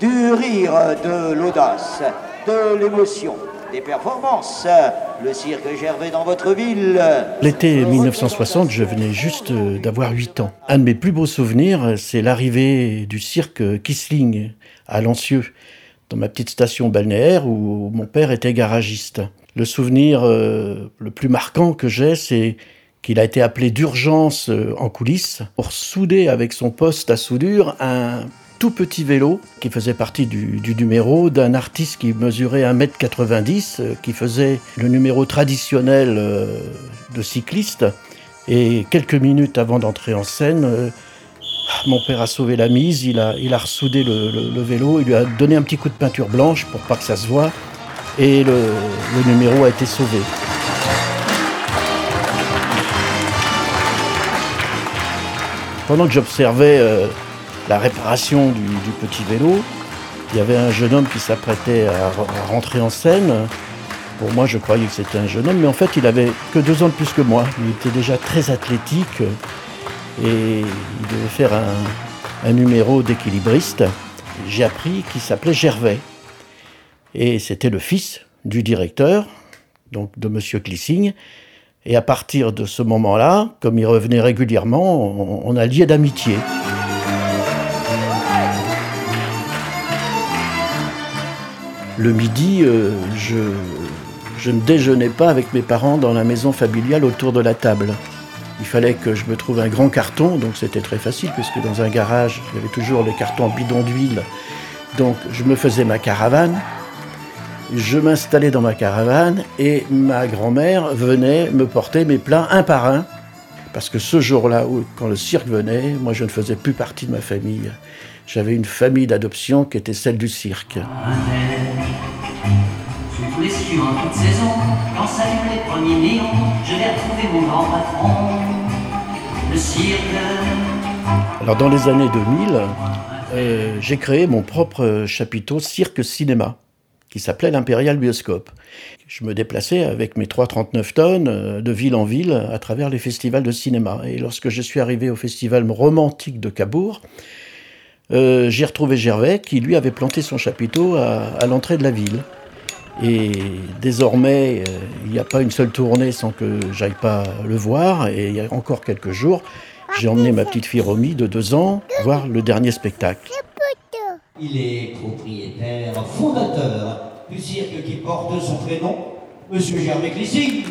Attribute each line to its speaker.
Speaker 1: Du rire, de l'audace, de l'émotion, des performances. Le cirque Gervais dans votre ville.
Speaker 2: L'été 1960, je venais juste d'avoir 8 ans. Un de mes plus beaux souvenirs, c'est l'arrivée du cirque Kissling à Lancieux, dans ma petite station balnéaire où mon père était garagiste. Le souvenir euh, le plus marquant que j'ai, c'est qu'il a été appelé d'urgence euh, en coulisses pour souder avec son poste à soudure un tout petit vélo qui faisait partie du, numéro d'un artiste qui mesurait 1m90, euh, qui faisait le numéro traditionnel euh, de cycliste. Et quelques minutes avant d'entrer en scène, mon père a sauvé la mise, il a, il a ressoudé le, vélo, il lui a donné un petit coup de peinture blanche pour pas que ça se voit, et le numéro a été sauvé. Pendant que j'observais euh, la réparation du, petit vélo, il y avait un jeune homme qui s'apprêtait à, rentrer en scène. Pour moi, je croyais que c'était un jeune homme, mais en fait, il avait que deux ans de plus que moi. Il était déjà très athlétique et il devait faire un, numéro d'équilibriste. J'ai appris qu'il s'appelait Gervais. Et c'était le fils du directeur, donc de Monsieur Clissing, et à partir de ce moment-là, comme il revenait régulièrement, on, a lié d'amitié. Le midi, euh, je, ne déjeunais pas avec mes parents dans la maison familiale autour de la table. Il fallait que je me trouve un grand carton, donc c'était très facile, puisque dans un garage, il y avait toujours les cartons bidon d'huile. Donc je me faisais ma caravane, je m'installais dans ma caravane et ma grand-mère venait me porter mes plats un par un. Parce que ce jour-là, quand le cirque venait, moi je ne faisais plus partie de ma famille. J'avais une famille d'adoption qui était celle du cirque. Alors dans les années 2000, euh, j'ai créé mon propre chapiteau cirque cinéma qui s'appelait l'Impérial Bioscope. Je me déplaçais avec mes 339 tonnes euh, de ville en ville à travers les festivals de cinéma. Et lorsque je suis arrivé au festival romantique de Cabourg, euh, j'ai retrouvé Gervais qui lui avait planté son chapiteau à, l'entrée de la ville. Et désormais, euh, il n'y a pas une seule tournée sans que j'aille pas le voir. Et il y a encore quelques jours, j'ai emmené ma petite fille Romy de deux ans voir le dernier spectacle.
Speaker 1: Il est propriétaire, fondateur du cirque qui porte son prénom, Monsieur Gervais Clissing.